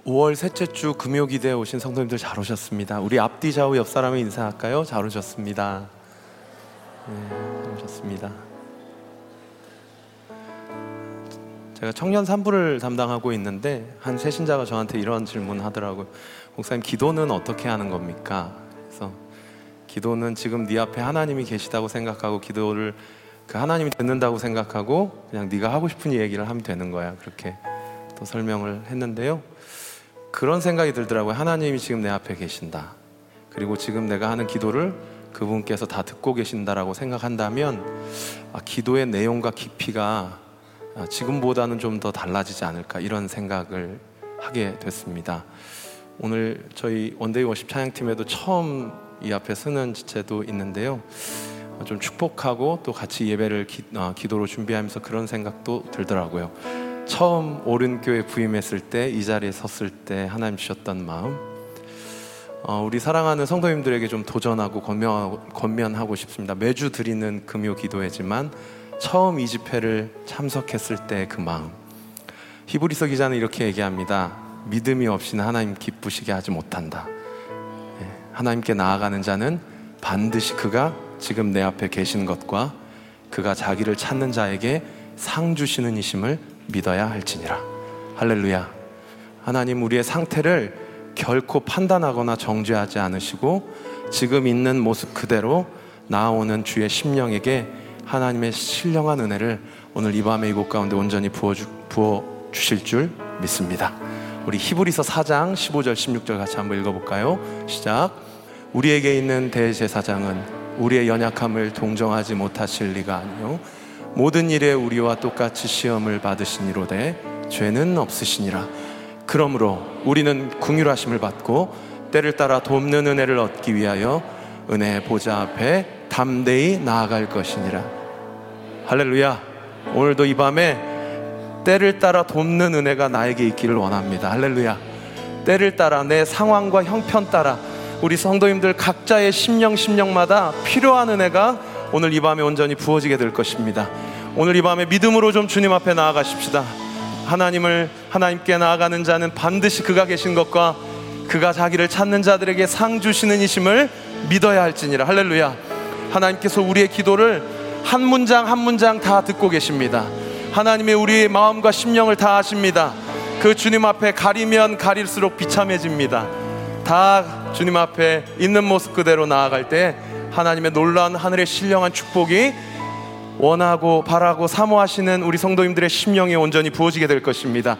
5월 셋째 주 금요 기대에 오신 성도님들 잘 오셨습니다. 우리 앞뒤 좌우 옆 사람을 인사할까요? 잘 오셨습니다. 네, 잘 오셨습니다. 제가 청년 산부를 담당하고 있는데 한 세신자가 저한테 이런 질문을 하더라고요. 목사님 기도는 어떻게 하는 겁니까? 그래서 기도는 지금 네 앞에 하나님이 계시다고 생각하고 기도를 그 하나님이 듣는다고 생각하고 그냥 네가 하고 싶은 얘기를 하면 되는 거야. 그렇게 또 설명을 했는데요. 그런 생각이 들더라고요. 하나님이 지금 내 앞에 계신다. 그리고 지금 내가 하는 기도를 그분께서 다 듣고 계신다라고 생각한다면 아, 기도의 내용과 깊이가 아, 지금보다는 좀 더 달라지지 않을까 이런 생각을 하게 됐습니다. 오늘 저희 One Day Worship 찬양팀에도 처음 이 앞에 서는 지체도 있는데요. 좀 축복하고 또 같이 예배를 기, 어, 기도로 준비하면서 그런 생각도 들더라고요. 처음 오른 교회 부임했을 때 이 자리에 섰을 때 하나님 주셨던 마음 어, 우리 사랑하는 성도님들에게 좀 도전하고 권면하고, 권면하고 싶습니다. 매주 드리는 금요 기도회지만 처음 이 집회를 참석했을 때 그 마음 히브리서 기자는 이렇게 얘기합니다. 믿음이 없이는 하나님 기쁘시게 하지 못한다. 예, 하나님께 나아가는 자는 반드시 그가 지금 내 앞에 계신 것과 그가 자기를 찾는 자에게 상 주시는 이심을 믿어야 할지니라. 할렐루야. 하나님 우리의 상태를 결코 판단하거나 정죄하지 않으시고 지금 있는 모습 그대로 나아오는 주의 심령에게 하나님의 신령한 은혜를 오늘 이 밤의 이곳 가운데 온전히 부어, 주, 부어 주실 줄 믿습니다. 우리 히브리서 4장 15절 16절 같이 한번 읽어볼까요? 시작. 우리에게 있는 대제사장은 우리의 연약함을 동정하지 못하실 리가 아니요 모든 일에 우리와 똑같이 시험을 받으시니로되 죄는 없으시니라. 그러므로 우리는 궁휼하심을 받고 때를 따라 돕는 은혜를 얻기 위하여 은혜 보좌 앞에 담대히 나아갈 것이니라. 할렐루야. 오늘도 이 밤에 때를 따라 돕는 은혜가 나에게 있기를 원합니다. 할렐루야. 때를 따라 내 상황과 형편 따라 우리 성도님들 각자의 심령 심령마다 필요한 은혜가 오늘 이 밤에 온전히 부어지게 될 것입니다. 오늘 이 밤에 믿음으로 좀 주님 앞에 나아가십시다. 하나님을 하나님께 나아가는 자는 반드시 그가 계신 것과 그가 자기를 찾는 자들에게 상 주시는 이심을 믿어야 할지니라. 할렐루야. 하나님께서 우리의 기도를 한 문장 한 문장 다 듣고 계십니다. 하나님의 우리의 마음과 심령을 다 아십니다. 그 주님 앞에 가리면 가릴수록 비참해집니다. 다 주님 앞에 있는 모습 그대로 나아갈 때 하나님의 놀라운 하늘의 신령한 축복이 원하고 바라고 사모하시는 우리 성도님들의 심령에 온전히 부어지게 될 것입니다.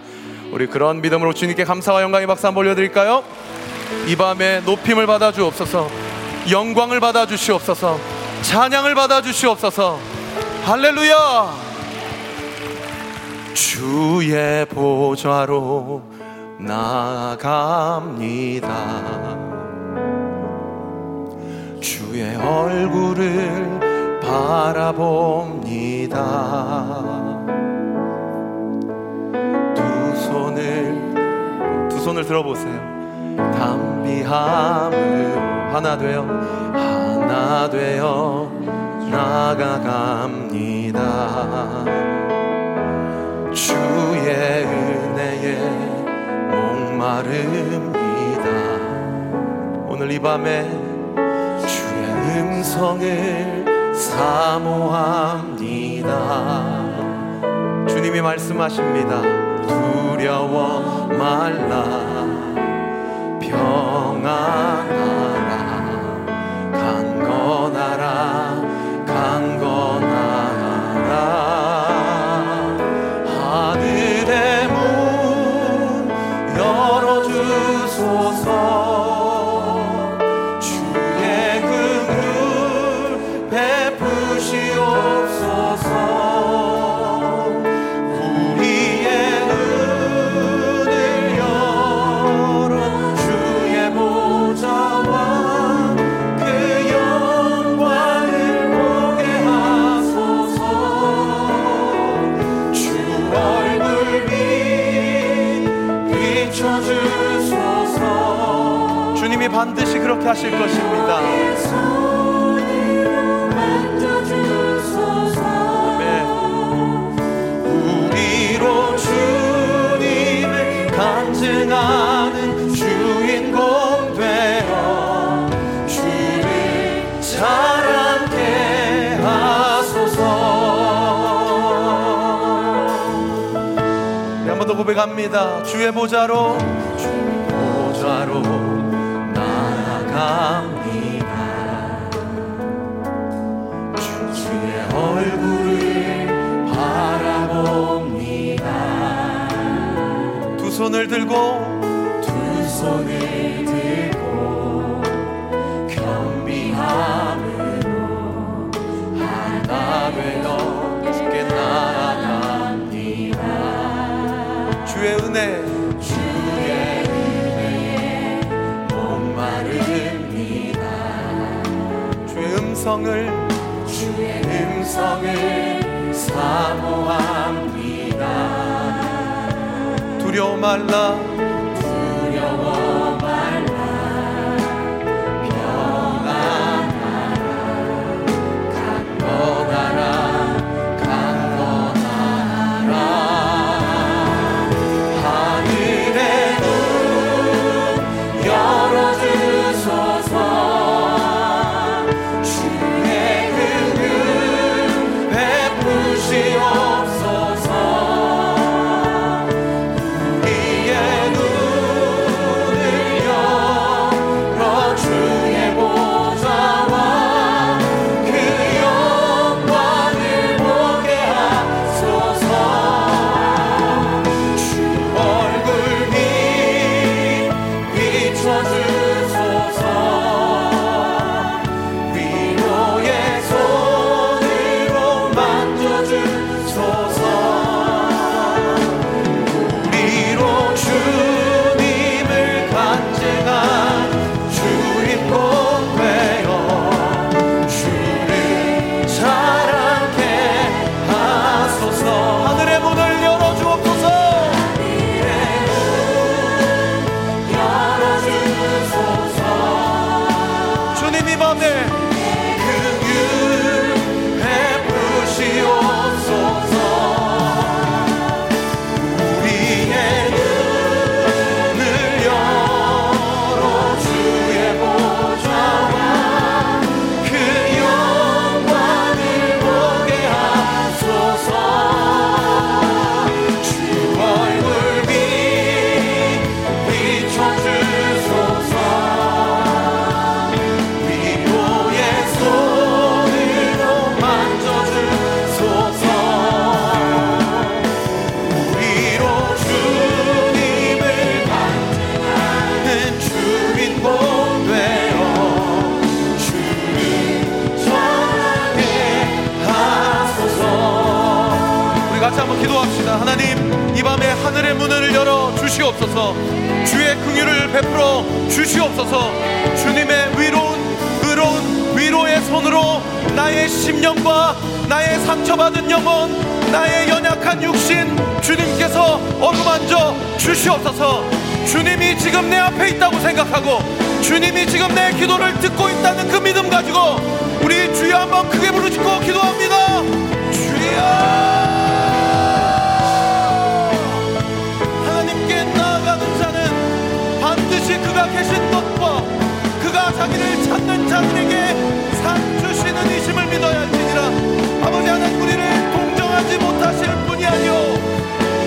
우리 그런 믿음으로 주님께 감사와 영광의 박수 한번 올려드릴까요? 이 밤에 높임을 받아 주옵소서, 영광을 받아 주시옵소서, 찬양을 받아 주시옵소서. 할렐루야! 주의 보좌로 나갑니다. 주의 얼굴을 바라봅니다. 두 손을 두 손을 들어보세요. 담비함으로 하나 되어 하나 되어 나가갑니다. 주의 은혜에 목마릅니다. 오늘 이 밤에 음성을 사모합니다. 주님이 말씀하십니다. 두려워 말라 평안 하실 것입니다. 네, 고백합니다. 주의 모자로 주의 모자로 나아갑니다. 주의 얼굴을 바라봅니다. 두 손을 들고 두 손을. 주의 은혜 음성을 주의 음성을 사모합니다. 두려워 말라 그가 계신 것과 그가 자기를 찾는 자들에게 상 주시는 이심을 믿어야 할지니라. 아버지 하나님 우리를 동정하지 못하실 분이 아니오.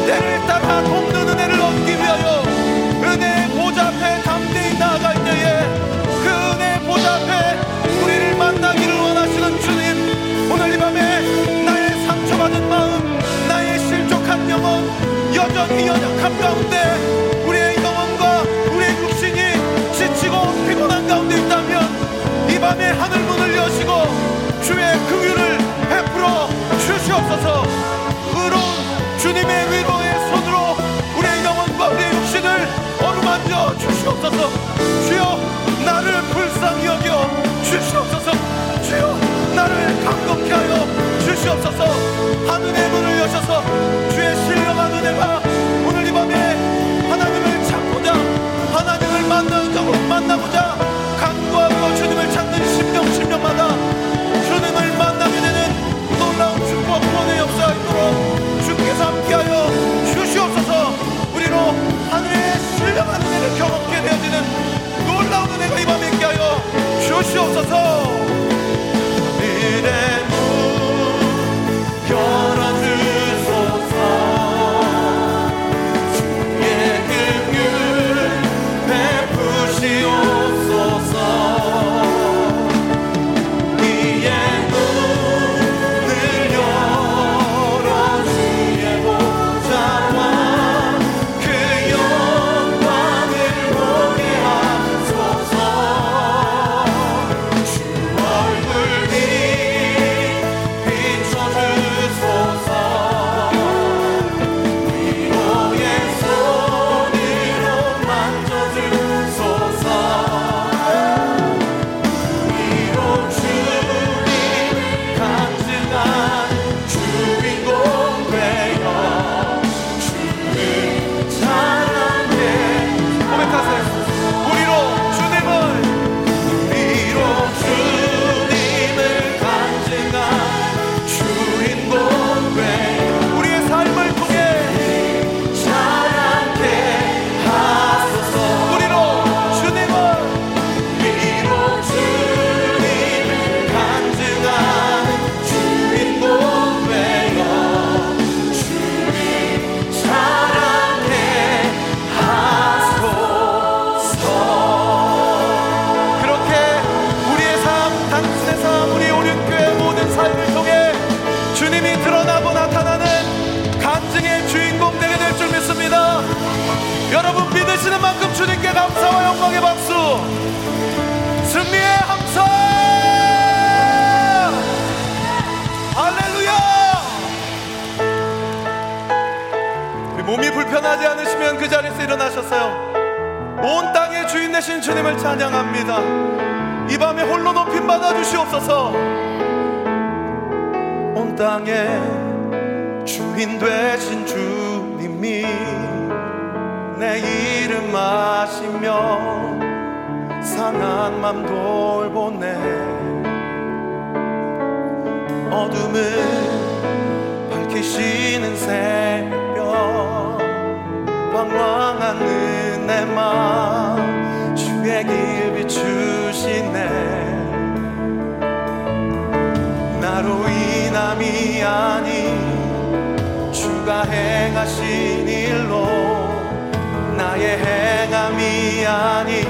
때를 따라 돕는 은혜를 얻기 위하여 은혜의 보좌 앞에 담대히 나아갈 때에 그 은혜의 보좌 앞에 우리를 만나기를 원하시는 주님 오늘 이 밤에 나의 상처받은 마음 나의 실족한 영혼 여전히 연약함 가운데 밤에 하늘 문을 여시고 주의 긍휼을 베풀어 주시옵소서. 의로운 주님의 위로의 손으로 우리의 영혼과 우리의 육신을 어루만져 주시옵소서. 주여 나를 불쌍히 여겨 주시옵소서. 주여 나를 감동케 하여 주시옵소서. 하늘의 문을 여셔서 주의 신령한 은혜가 오늘 이 밤에 하나님을 찾고자 하나님을 만나고 만나고자. 간 50년마다 주님을 만나게 되는 놀라운 축복 구원의 역사 있도록 주께서 함께하여 주시옵소서. 우리로 하늘의 신령한 은혜를 경험하게 되어지는 놀라운 은혜가 이 밤에 있게 하여 주시옵소서. 맘 주의 길 비추시네. 나로 인함이 아닌 주가 행하신 일로 나의 행함이 아닌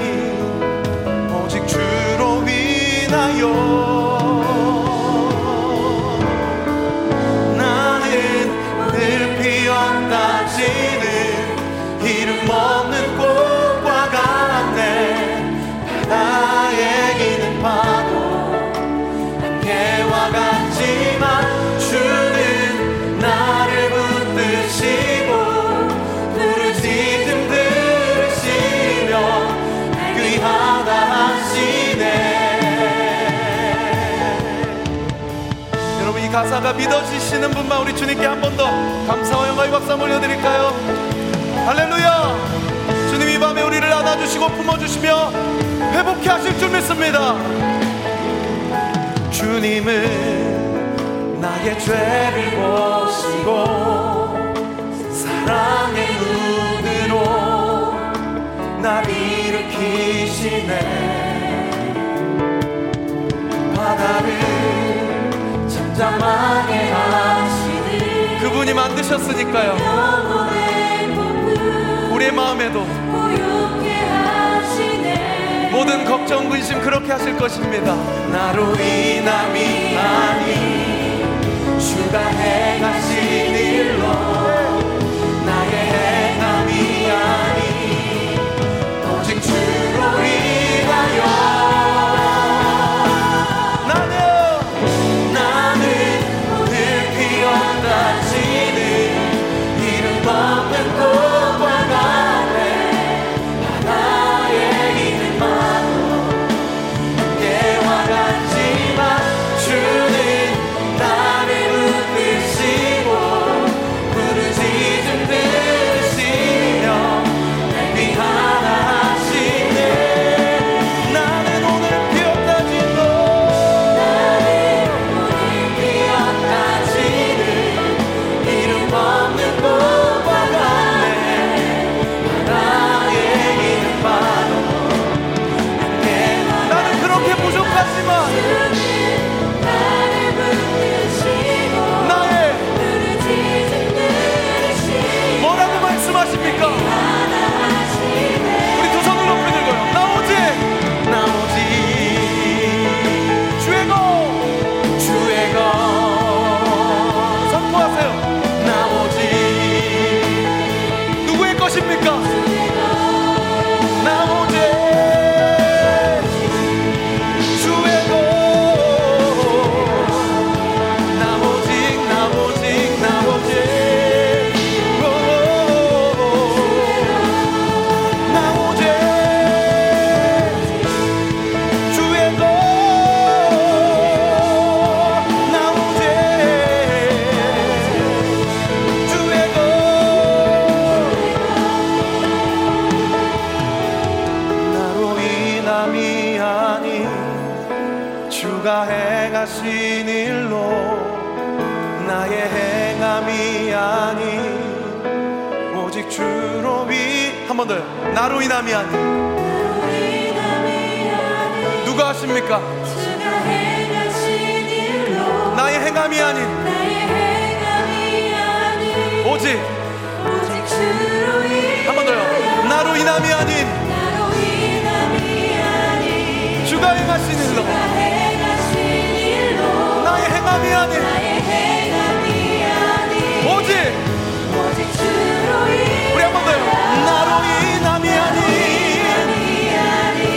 가사가 믿어지시는 분만 우리 주님께 한 번 더 감사와 영광의 박수 올려드릴까요? 할렐루야! 주님 이 밤에 우리를 안아주시고 품어주시며 회복해 하실 줄 믿습니다. 주님은 나의 죄를 보시고 사랑의 눈으로 날 일으키시네. 바다를 그분이 만드셨으니까요. 우리의 마음에도 모든 걱정 근심 그렇게 하실 것입니다. 나로 인함이 아닌 주가 행하신 일로 하십니까 나의 행함이 아닌 나의 행함이 아닌 오직 오직 한 번 더요. 나로 인함이 아닌 나로 아닌 주가 행하신 일로. 일로 나의 행함이 아닌 나의 행함이 아닌 오직 오직 주로 인함이 우리 한 번 더요. 나로 인함이 아닌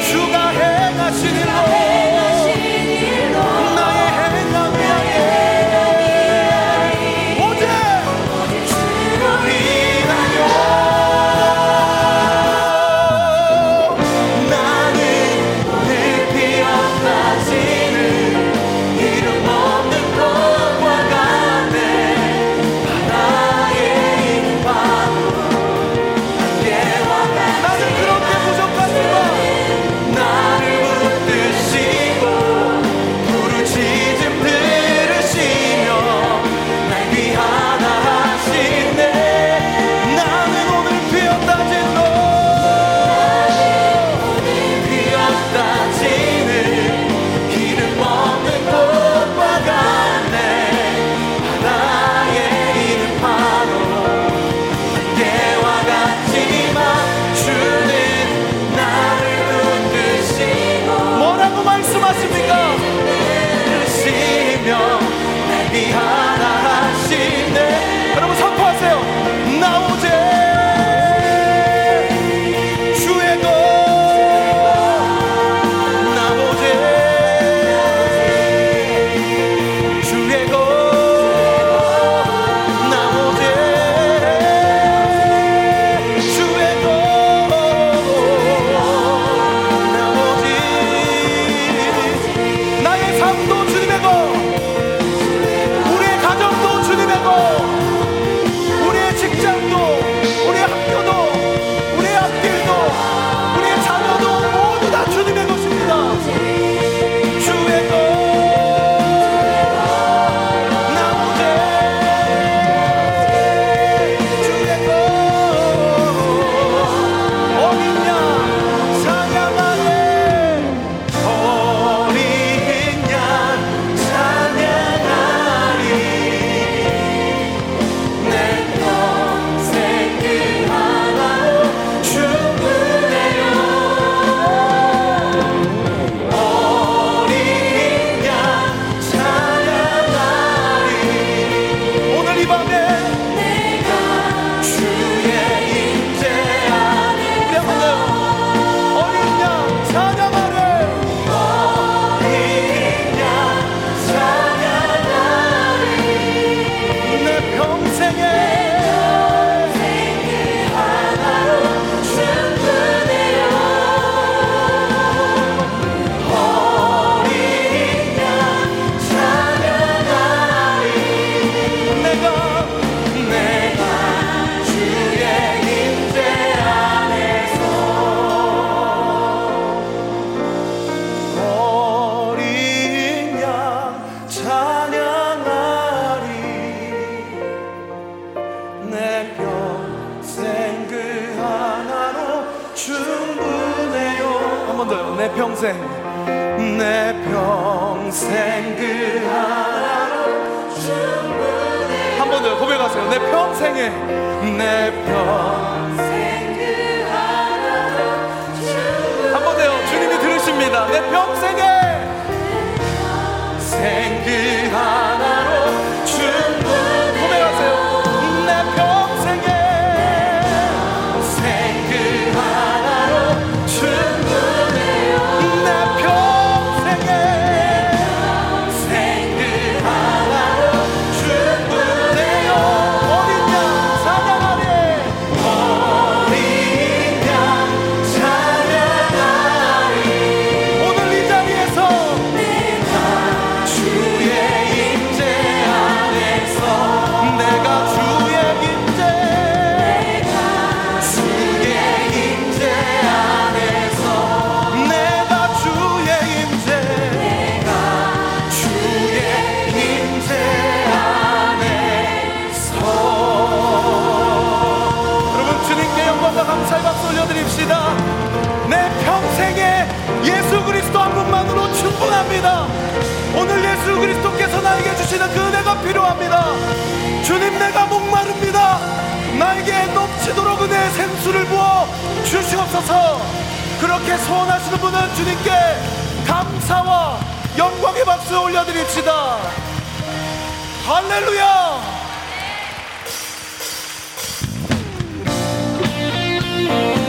주가 행하신 일로 평생 내 평생 그 하나로 충분해 한 번 더 고백하세요. 내 평생에 내 평생 그 하나로 충분해 한 번 더요. 주님이 들으십니다. 내 평생에. 내 평생 그리스도 한 분만으로 충분합니다. 오늘 예수 그리스도께서 나에게 주시는 그 은혜가 필요합니다. 주님 내가 목마릅니다. 나에게 넘치도록 은혜의 샘수를 부어 주시옵소서. 그렇게 소원하시는 분은 주님께 감사와 영광의 박수 올려드립시다. 할렐루야! 네.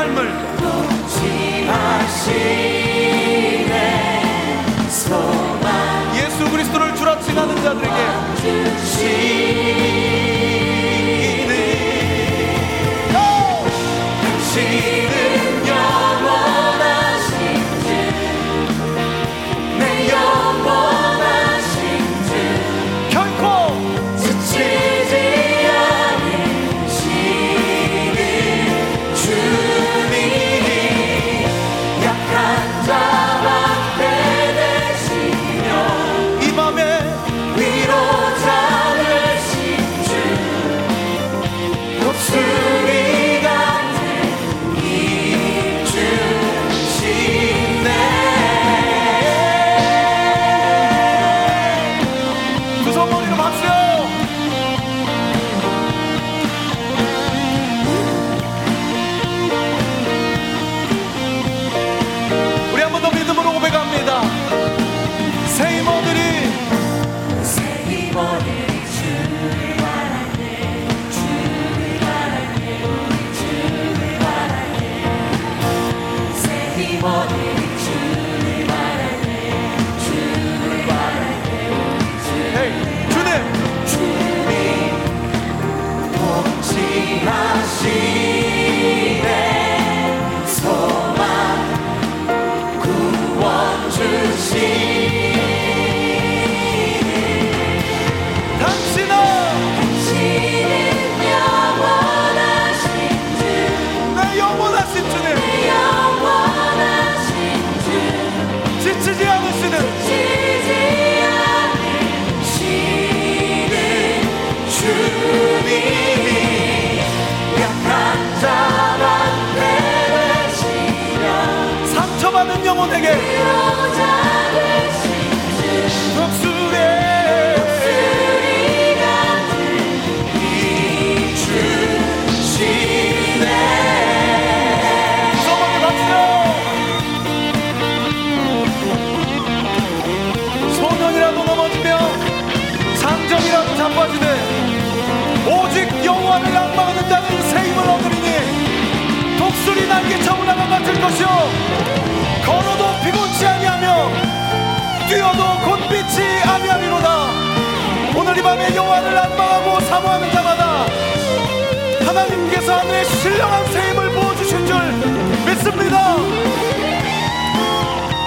almas. anymore. 오늘 이 밤에 여호와를 낭망하고 사모하는 자마다 하나님께서 하늘에 신령한 새 힘을 부어주신 줄 믿습니다.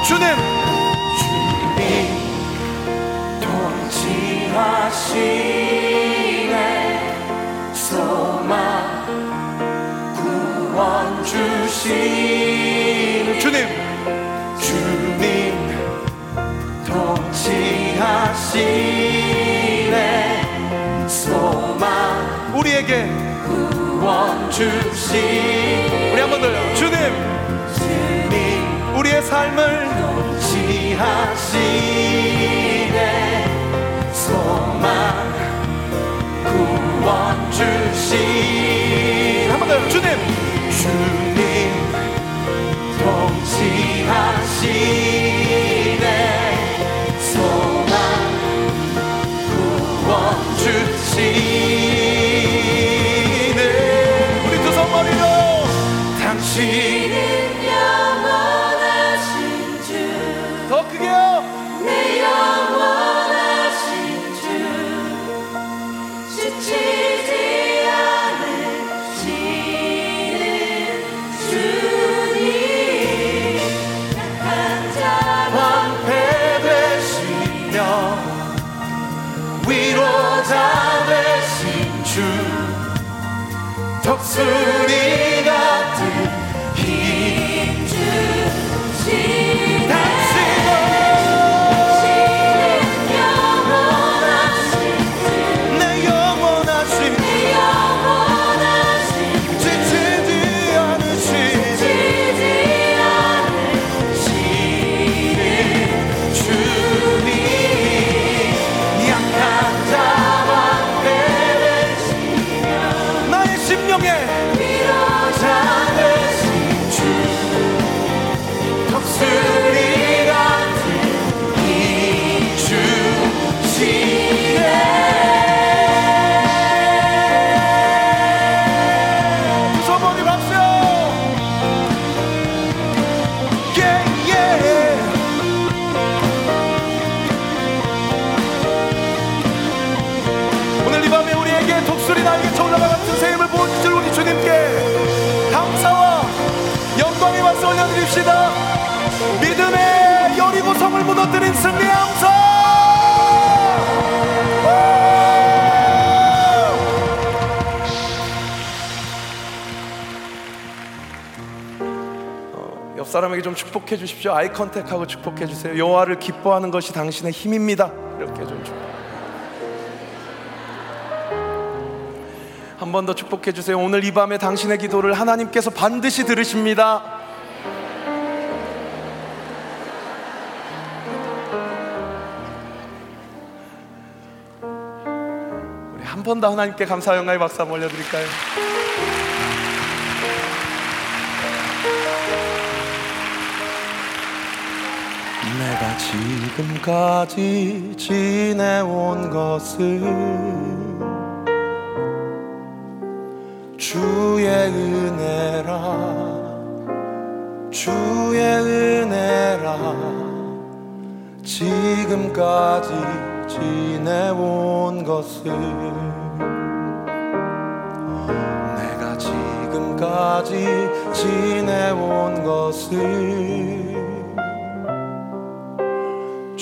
주님 통치하시네. 소망 구원 주시는 주님 주님 통치하시네 우리에게 주시 우리 한 번 더요. 주님 주님 우리의 삶을 통치하시네. 소망 구원 주시 한번 더요. 주님 주님 통치하시네 독수리 좀 축복해 주십시오. 아이 컨택하고 축복해 주세요. 여호와를 기뻐하는 것이 당신의 힘입니다. 이렇게 좀 축복. 한번 더 축복해 주세요. 오늘 이 밤에 당신의 기도를 하나님께서 반드시 들으십니다. 우리 한 번 더 하나님께 감사 영광의 박수 한번 올려드릴까요? 내가 지금까지 지내온 것은 주의 은혜라 주의 은혜라 지금까지 지내온 것은 내가 지금까지 지내온 것은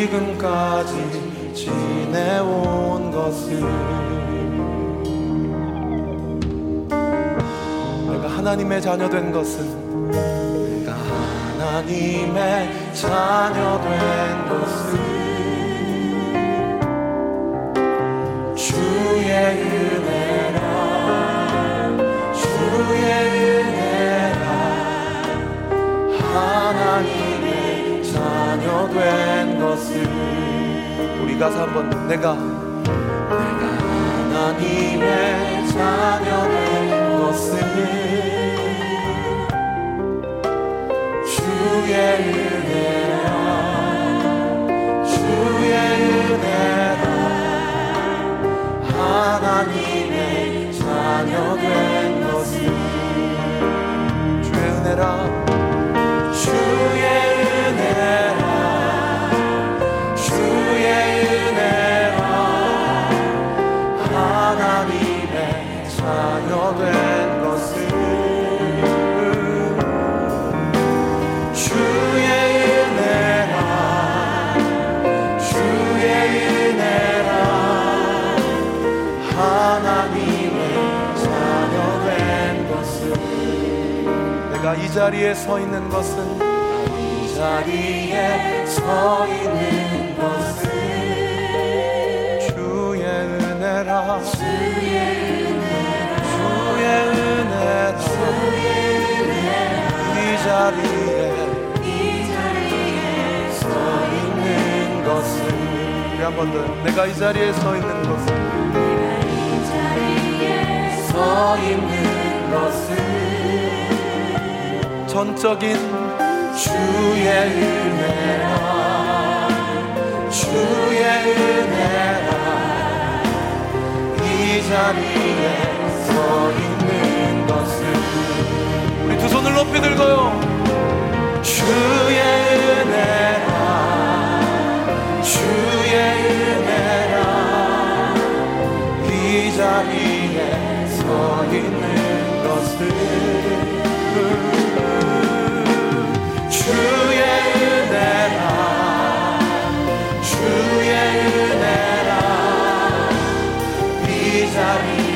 지금까지 지내온 것을 내가 하나님의 자녀 된 것은 내가 하나님의 자녀 된 것은 한번 내가 자리에 서 있는 것은 이 자리에 서 있는 것은 주의 은혜라. 주의 은혜라. 주의 은혜라. 이 자리에 이 자리에 서 있는 것은 우리 한번 더 내가 이 자리에 서 있는 것은 내가 이 자리에 서 있는 것은 전적인 주의 은혜라. 주의 은혜라. 이 자리에 서 있는 것을 우리 두 손을 높이 들고요. 주의 은혜라. 주의 은혜라. 이 자리에 서 있는 것을 주의 은혜라. 이 자리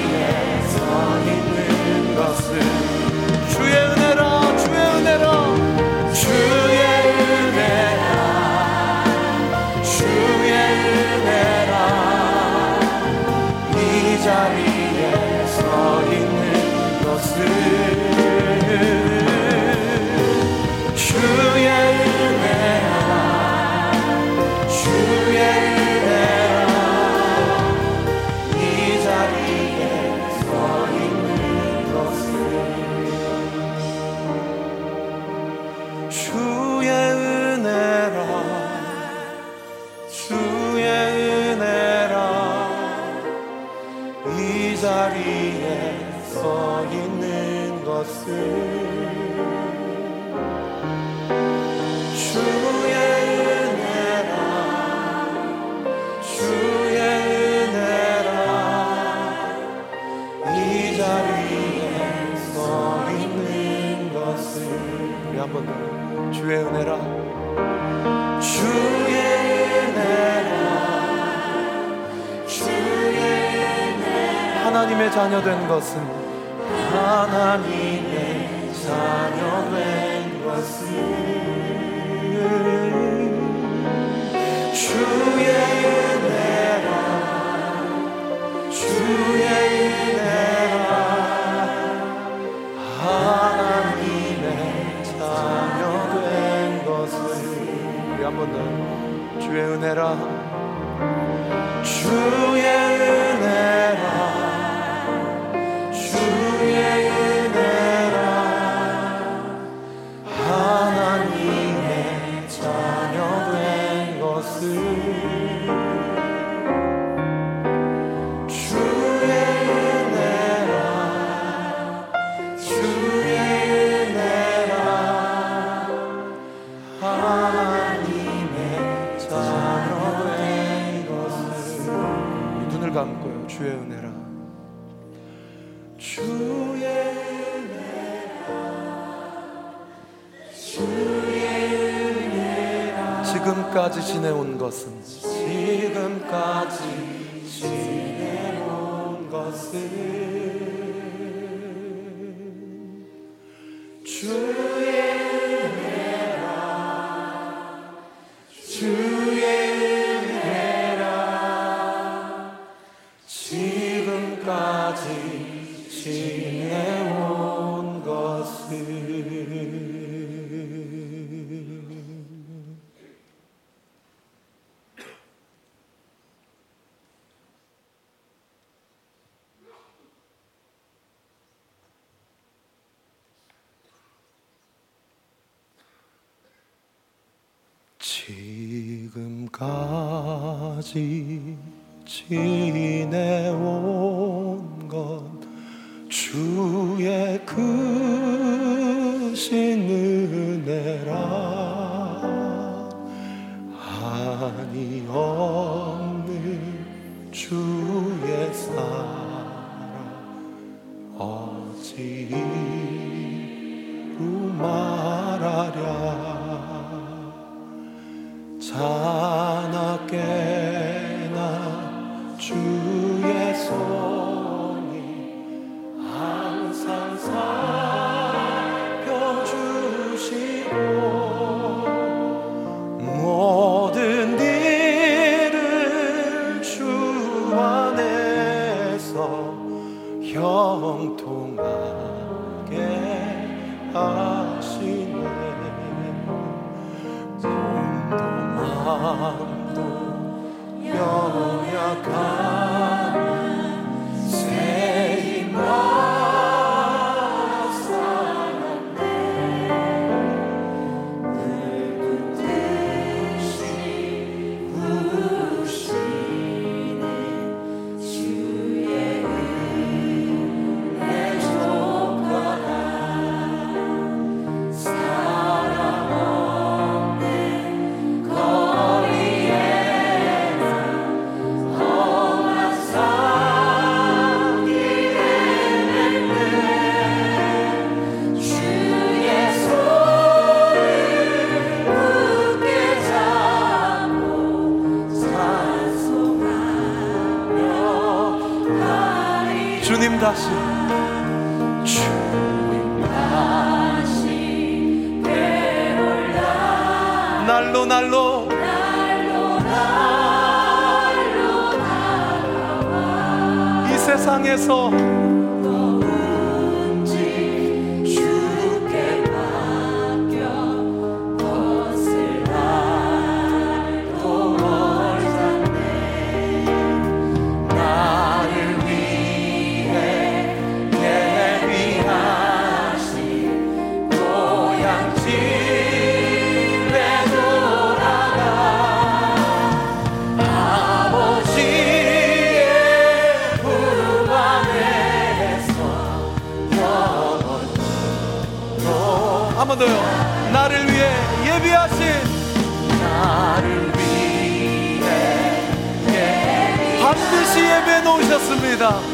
지금까지 지내 형통하게 하시네 몸도 마음도 연약한 이 세상에서 예배 놓으셨습니다.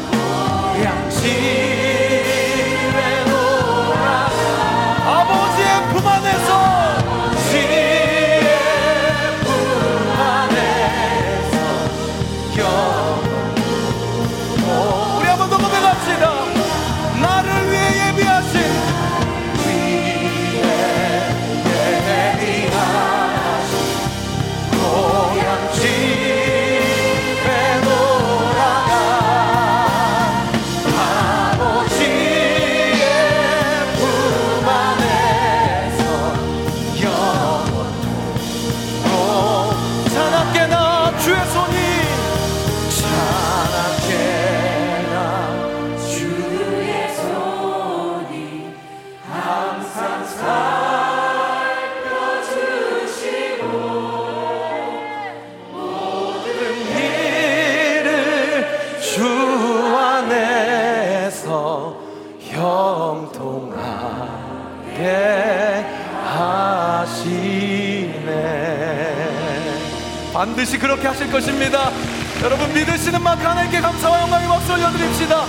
그렇게 하실 것입니다. 여러분 믿으시는 만큼 하나님께 감사와 영광의 박수 올려드립시다.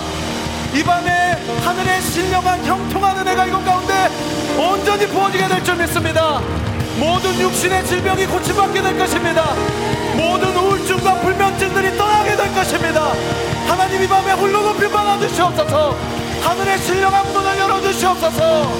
이 밤에 하늘의 신령한 형통한 은혜가 이곳 가운데 온전히 부어지게 될 줄 믿습니다. 모든 육신의 질병이 고침받게 될 것입니다. 모든 우울증과 불면증들이 떠나게 될 것입니다. 하나님 이 밤에 홀로 높이 받아주시옵소서. 하늘의 신령한 문을 열어주시옵소서